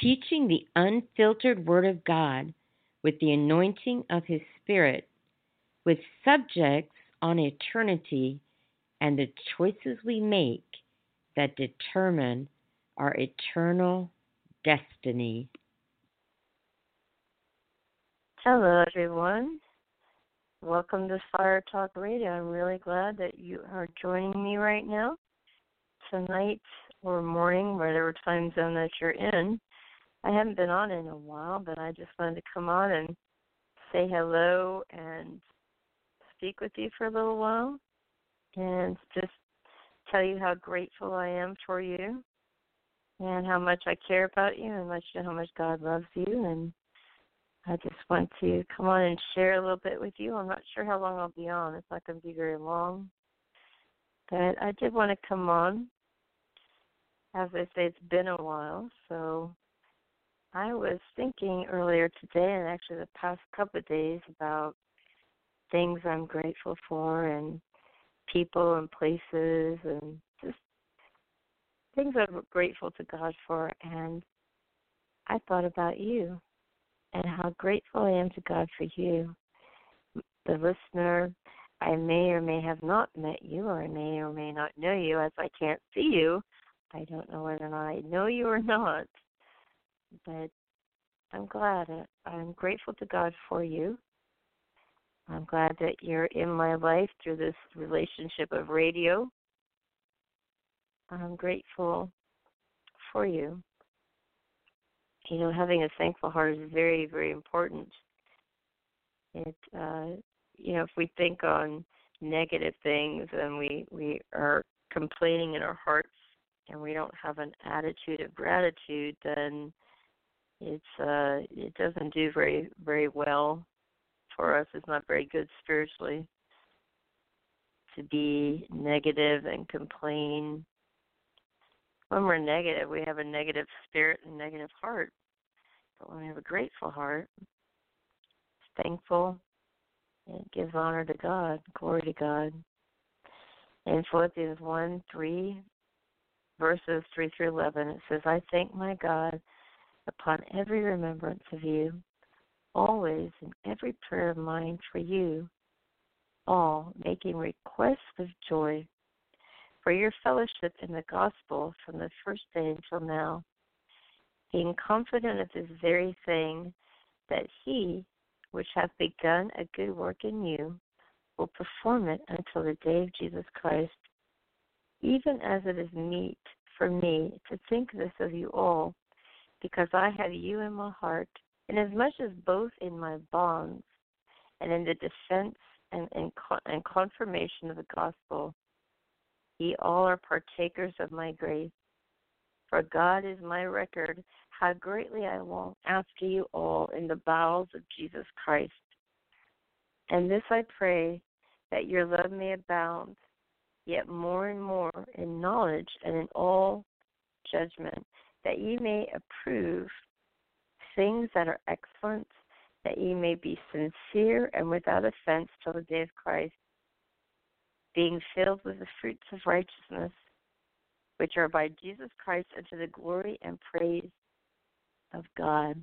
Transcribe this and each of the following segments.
teaching the unfiltered Word of God with the anointing of His Spirit, with subjects on eternity and the choices we make that determine our eternal destiny. Hello, everyone. Welcome to Fire Talk Radio. I'm really glad that you are joining me right now. Tonight, or morning, whatever time zone that you're in. I haven't been on in a while, but I just wanted to come on and say hello and speak with you for a little while and just tell you how grateful I am for you and how much I care about you and much how much God loves you and I just want to come on and share a little bit with you. I'm not sure how long I'll be on. It's not going to be very long. But I did want to come on as I say, it's been a while. So I was thinking earlier today, and actually the past couple of days, about things I'm grateful for, and people and places, and just things I'm grateful to God for. And I thought about you and how grateful I am to God for you, the listener. I may or may have not met you, or I may or may not know you as I can't see you I don't know whether or not I know you or not, but I'm glad. I'm grateful to God for you. I'm glad that you're in my life through this relationship of radio. I'm grateful for you. You know, having a thankful heart is very, very important. It, uh, you know, if we think on negative things and we we are complaining in our hearts and we don't have an attitude of gratitude, then it's uh it doesn't do very very well for us. It's not very good spiritually to be negative and complain. When we're negative, we have a negative spirit and negative heart. But when we have a grateful heart, thankful, it gives honor to God, glory to God. In Philippians 1 3, verses 3 through 11. It says, I thank my God upon every remembrance of you, always in every prayer of mine for you, all making requests of joy for your fellowship in the gospel from the first day until now, being confident of this very thing, that he which hath begun a good work in you will perform it until the day of Jesus Christ even as it is meet for me to think this of you all, because I have you in my heart, inasmuch as both in my bonds and in the defense and, and, and confirmation of the gospel, ye all are partakers of my grace. For God is my record, how greatly I long after you all in the bowels of Jesus Christ. And this I pray, that your love may abound yet more and more in knowledge and in all judgment, that ye may approve things that are excellent, that ye may be sincere and without offense till the day of Christ, being filled with the fruits of righteousness, which are by Jesus Christ unto the glory and praise of God.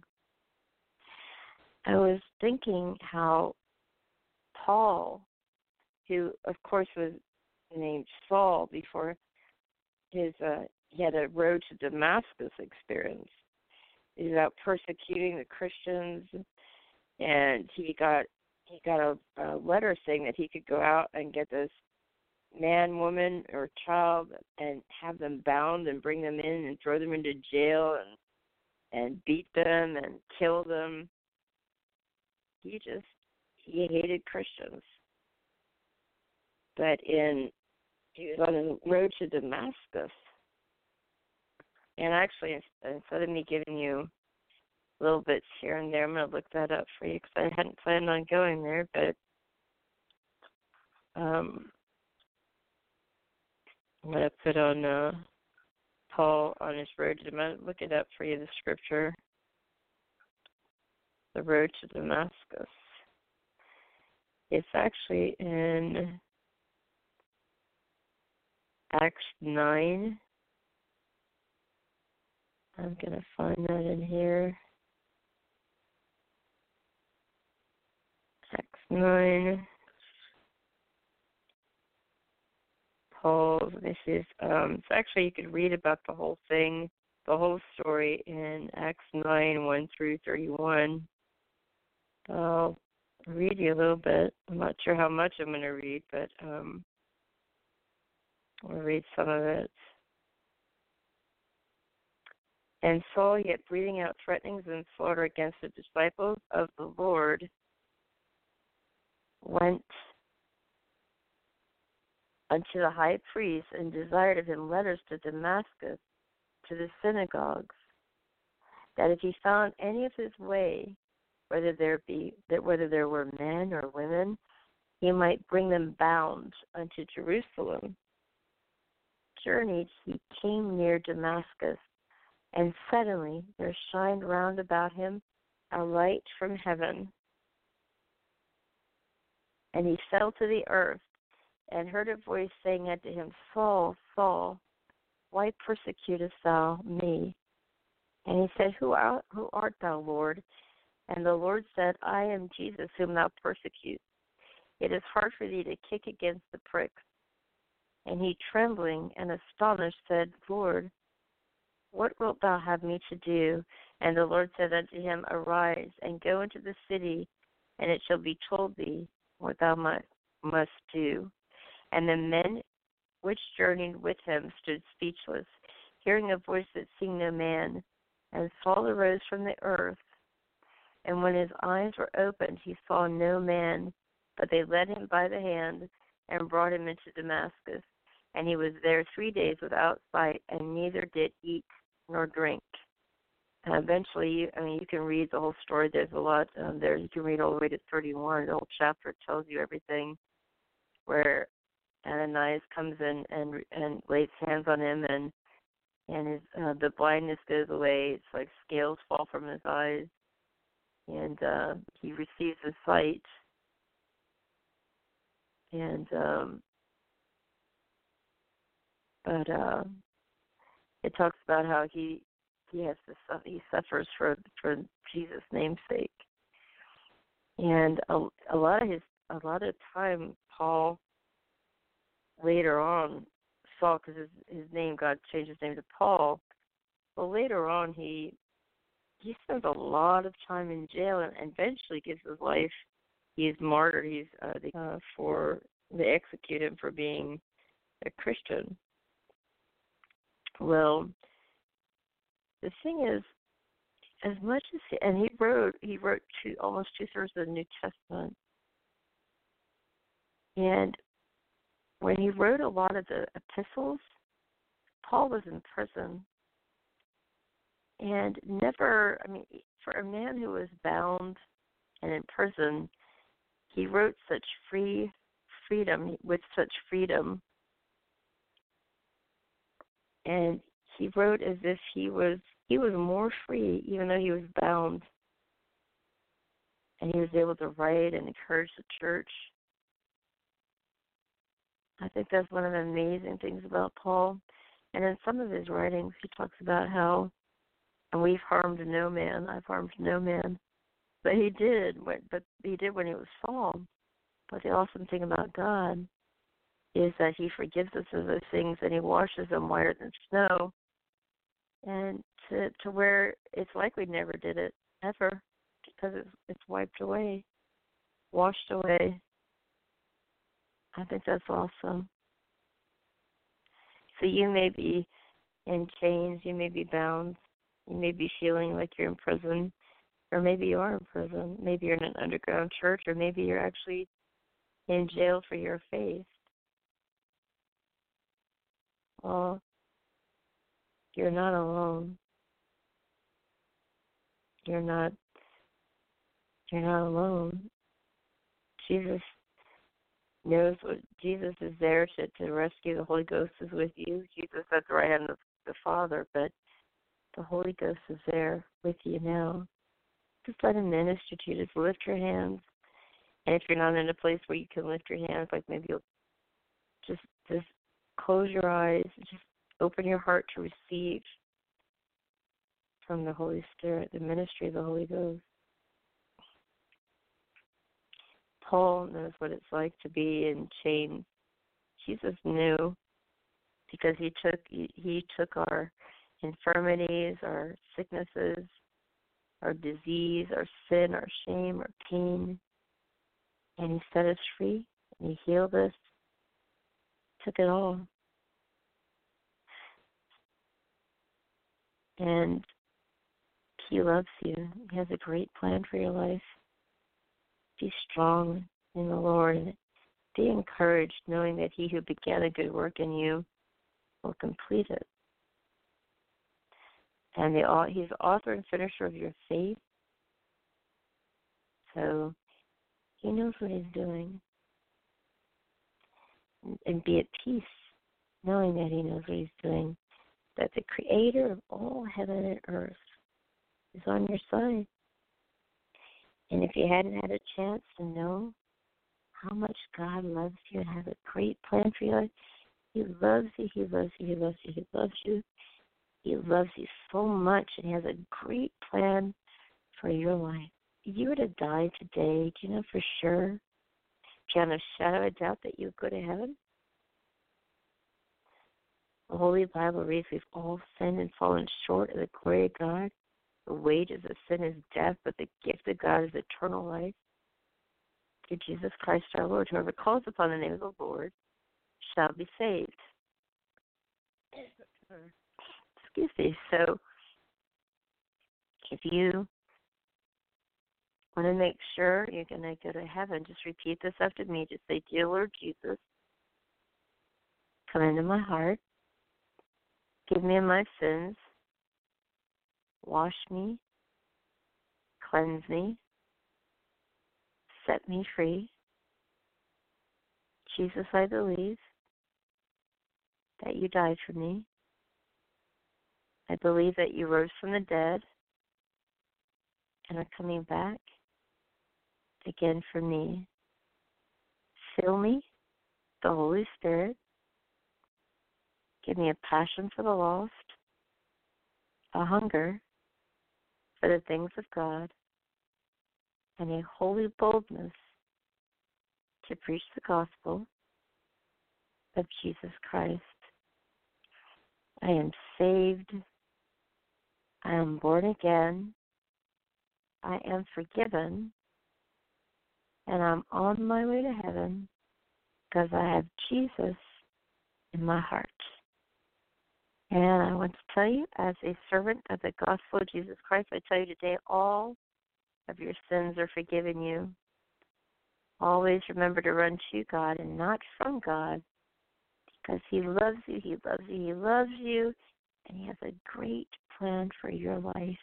I was thinking how Paul, who of course was named Saul before his uh he had a road to Damascus experience. He's out persecuting the Christians and he got he got a, a letter saying that he could go out and get this man, woman, or child and have them bound and bring them in and throw them into jail and and beat them and kill them. He just he hated Christians. But in he was on the road to Damascus, And actually, instead of me giving you little bits here and there, I'm going to look that up for you because I hadn't planned on going there, but um, I'm going to put on uh, Paul on his road to Damascus. Look it up for you, the scripture. The road to Damascus. It's actually in Acts 9. I'm going to find that in here. Acts 9. Paul, this is, um, so actually you could read about the whole thing, the whole story in Acts 9, 1 through 31. I'll read you a little bit. I'm not sure how much I'm going to read, but um, I'll read some of it. And Saul, yet breathing out threatenings and slaughter against the disciples of the Lord, went unto the high priest and desired of him letters to Damascus, to the synagogues, that if he found any of his way, whether there be that whether there were men or women, he might bring them bound unto Jerusalem. Journeyed he came near Damascus, and suddenly there shined round about him a light from heaven. And he fell to the earth, and heard a voice saying unto him, Saul, Saul, why persecutest thou me? And he said, Who art, who art thou, Lord? And the Lord said, I am Jesus whom thou persecutest. It is hard for thee to kick against the pricks. And he, trembling and astonished, said, Lord, what wilt thou have me to do? And the Lord said unto him, Arise and go into the city, and it shall be told thee what thou must do. And the men which journeyed with him stood speechless, hearing a voice that seemed no man. And Saul arose from the earth, and when his eyes were opened, he saw no man, but they led him by the hand and brought him into Damascus. And he was there three days without sight, and neither did eat nor drink. And eventually, I mean, you can read the whole story. There's a lot um, there. You can read all the way to 31. The whole chapter tells you everything. Where Ananias comes in and and lays hands on him, and and his uh, the blindness goes away. It's like scales fall from his eyes, and uh, he receives a sight. And um, but uh, it talks about how he he has to he suffers for for Jesus' namesake, and a, a lot of his a lot of time Paul later on Saul because his his name God changed his name to Paul. Well, later on he he spends a lot of time in jail and eventually gives his life. He's martyred. He's uh, the, uh, for they execute him for being a Christian. Well, the thing is, as much as he, and he wrote he wrote two almost two thirds of the New Testament, and when he wrote a lot of the epistles, Paul was in prison, and never. I mean, for a man who was bound and in prison, he wrote such free freedom with such freedom and he wrote as if he was he was more free even though he was bound. And he was able to write and encourage the church. I think that's one of the amazing things about paul. And in some of his writings he talks about how and we've harmed no man i've harmed no man. But he did but he did when he was saul. But the awesome thing about god is that he forgives us of those things and he washes them whiter than snow. And to to where it's like we never did it ever because it's it's wiped away washed away. I think that's awesome. So you may be in chains you may be bound you may be feeling like you're in prison or maybe you are in prison. Maybe you're in an underground church or maybe you're actually in jail for your faith You're not alone. You're not you're not alone. Jesus knows what Jesus is there to, to rescue. The Holy Ghost is with you. Jesus at the right hand of the Father, but the Holy Ghost is there with you now. Just let him minister to you. Just lift your hands. And if you're not in a place where you can lift your hands, like maybe you'll just just close your eyes, just open your heart to receive from the Holy Spirit, the ministry of the Holy Ghost. Paul knows what it's like to be in chains. Jesus knew because he took he, took our infirmities, our sicknesses, our disease, our sin, our shame, our pain, and he set us free and he healed us. Took it all. And he loves you. He has a great plan for your life. Be strong in the Lord. Be encouraged, knowing that He who began a good work in you will complete it. And the, He's the author and finisher of your faith. So He knows what He's doing. And, be at peace, knowing that He knows what He's doing. That the Creator of all heaven and earth is on your side. And if you hadn't had a chance to know how much God loves you and has a great plan for you, He loves you, He loves you, He loves you, He loves you. He loves you so much and He has a great plan for your life. If you were to die today, do you know for sure, have a shadow of doubt that you go to heaven? The Holy Bible reads, We've all sinned and fallen short of the glory of God. The wages of sin is death, but the gift of God is eternal life through Jesus Christ our Lord. Whoever calls upon the name of the Lord shall be saved. Excuse me. So, if you want to make sure you're going to go to heaven, just repeat this after me. Just say, Dear Lord Jesus, come into my heart, give me my sins Wash me, cleanse me, set me free. Jesus, I believe that you died for me. I believe that you rose from the dead and are coming back again for me. Fill me, the Holy Spirit. Give me a passion for the lost, a hunger for the things of God and a holy boldness to preach the gospel of Jesus Christ. I am saved. I am born again. I am forgiven. And I'm on my way to heaven because I have Jesus in my heart. And I want to tell you, as a servant of the gospel of Jesus Christ, I tell you today, all of your sins are forgiven you. Always remember to run to God and not from God because He loves you, He loves you, He loves you, and He has a great plan for your life.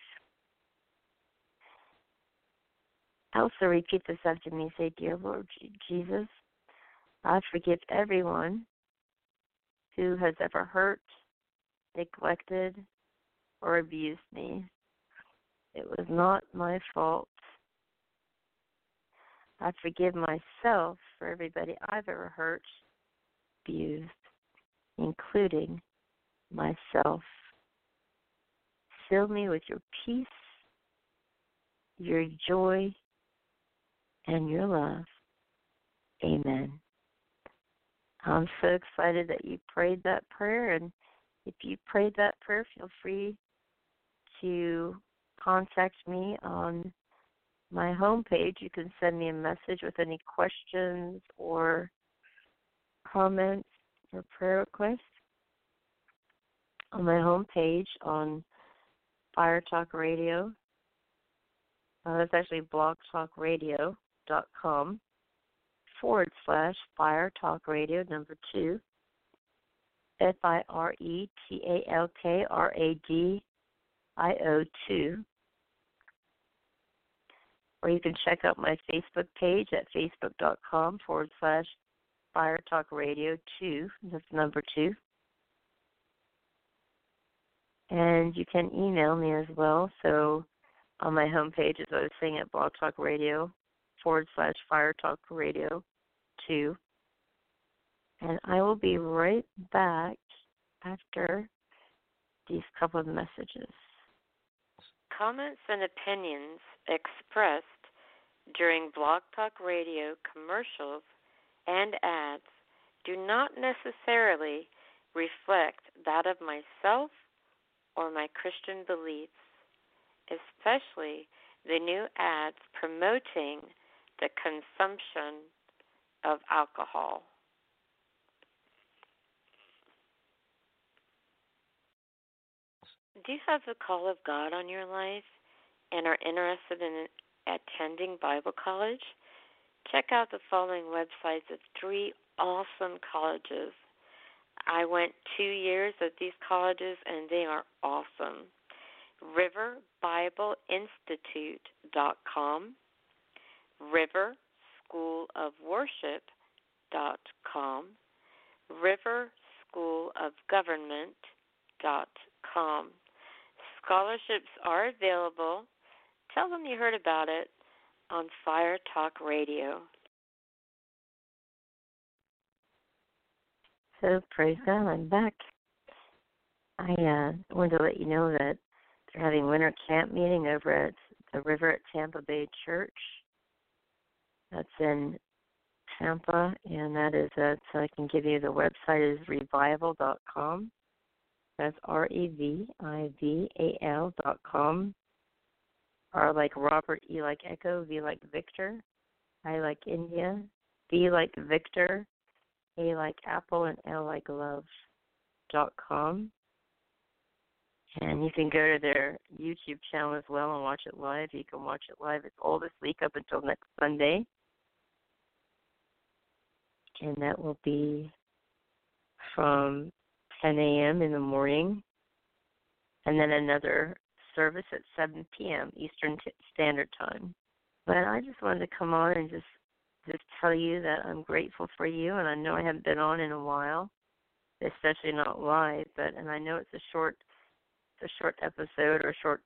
Also, repeat this after me. Say, Dear Lord Jesus, I forgive everyone who has ever hurt, neglected, or abused me. It was not my fault. I forgive myself for everybody I've ever hurt, abused, including myself. Fill me with your peace, your joy, and your love. Amen. I'm so excited that you prayed that prayer and if you prayed that prayer, feel free to contact me on my homepage. You can send me a message with any questions or comments or prayer requests on my homepage on Fire Talk Radio. Uh, that's actually blogtalkradio.com forward slash Fire Talk Radio number two. F I R E T A L K R A D I O 2. Or you can check out my Facebook page at facebook dot com forward slash Fire Talk Radio 2. That's number 2. And you can email me as well. So on my homepage, as I was saying at Blog Talk Radio forward slash Fire Talk Radio 2 and I will be right back after these couple of messages. Comments and opinions expressed during Blog Talk Radio commercials and ads do not necessarily reflect that of myself or my Christian beliefs, especially the new ads promoting the consumption of alcohol. Do you have the call of God on your life and are interested in attending Bible college? Check out the following websites of three awesome colleges. I went two years at these colleges and they are awesome. RiverBibleInstitute.com, RiverSchoolOfWorship.com, RiverSchoolOfGovernment.com. Scholarships are available. Tell them you heard about it on Fire Talk Radio. So praise God, I'm back. I uh, wanted to let you know that they're having winter camp meeting over at the River at Tampa Bay Church. That's in Tampa, and that is at, so I can give you the website is revival.com. That's R E V I V A L dot com. R like Robert, E like Echo, V like Victor, I like India, V like Victor, A like Apple, and L like Love dot com. And you can go to their YouTube channel as well and watch it live. You can watch it live. It's all this week up until next Sunday. And that will be from 10 a.m. in the morning, and then another service at 7 p.m. Eastern t- Standard Time. But I just wanted to come on and just just tell you that I'm grateful for you, and I know I haven't been on in a while, especially not live. But and I know it's a short, it's a short episode or a short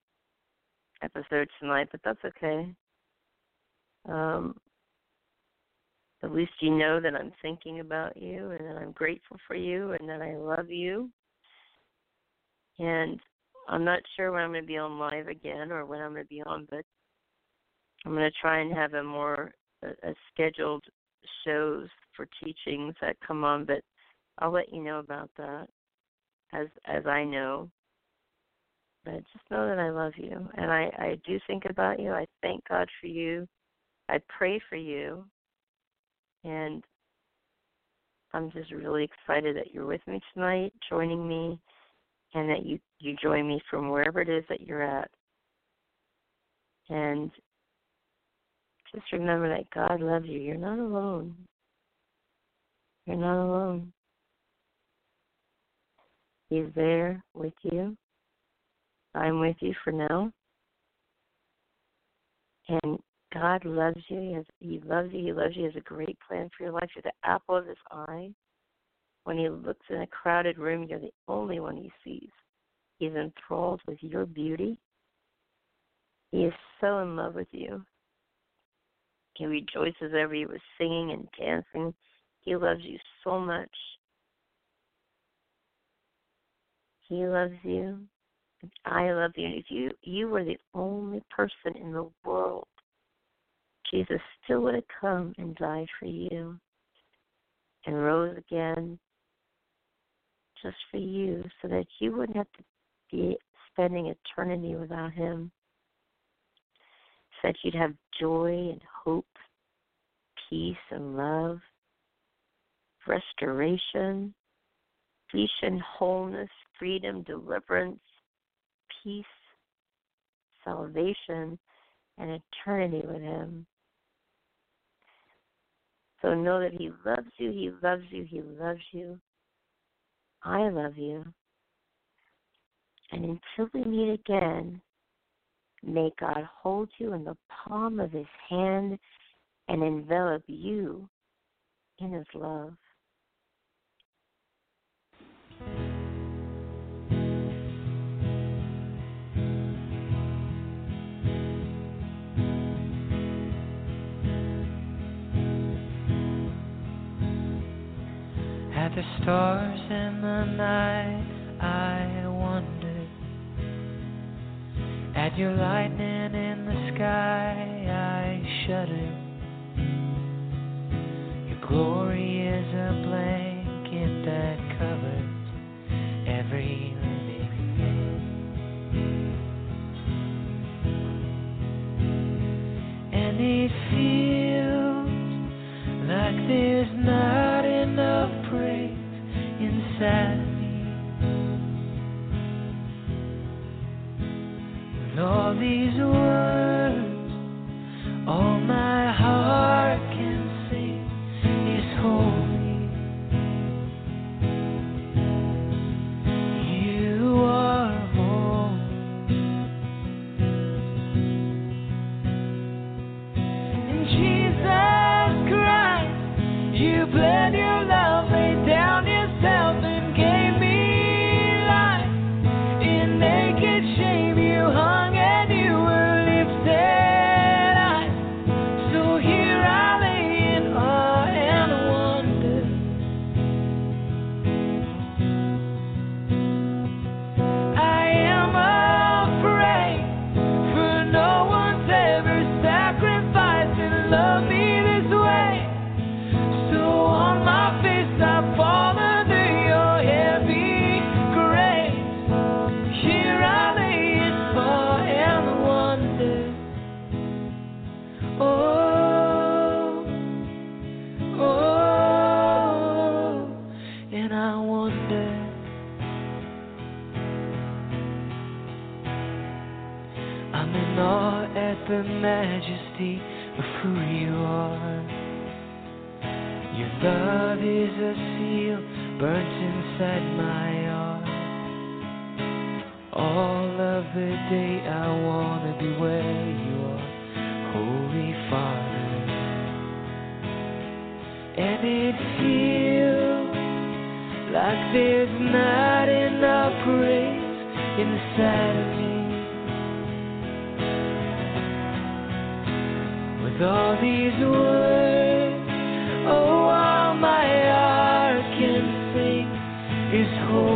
episode tonight, but that's okay. Um, at least you know that I'm thinking about you and that I'm grateful for you and that I love you. And I'm not sure when I'm going to be on live again or when I'm going to be on, but I'm going to try and have a more a, a scheduled shows for teachings that come on, but I'll let you know about that as as I know. But just know that I love you and I I do think about you. I thank God for you. I pray for you and I'm just really excited that you're with me tonight, joining me, and that you you join me from wherever it is that you're at. And just remember that God loves you. You're not alone. You're not alone. He's there with you. I'm with you for now. And God loves you. He, has, he loves you. He loves you. He has a great plan for your life. You're the apple of his eye. When he looks in a crowded room, you're the only one he sees. He's enthralled with your beauty. He is so in love with you. He rejoices over you with singing and dancing. He loves you so much. He loves you. I love you. If you you were the only person in the world Jesus still would have come and died for you and rose again just for you so that you wouldn't have to be spending eternity without him. So that you'd have joy and hope, peace and love, restoration, peace and wholeness, freedom, deliverance, peace, salvation, and eternity with him. So know that He loves you, He loves you, He loves you. I love you. And until we meet again, may God hold you in the palm of His hand and envelop you in His love. the stars in the night, I wondered at your lightning in the sky. I shuddered. Your glory is a blanket that that. All these words. is holy.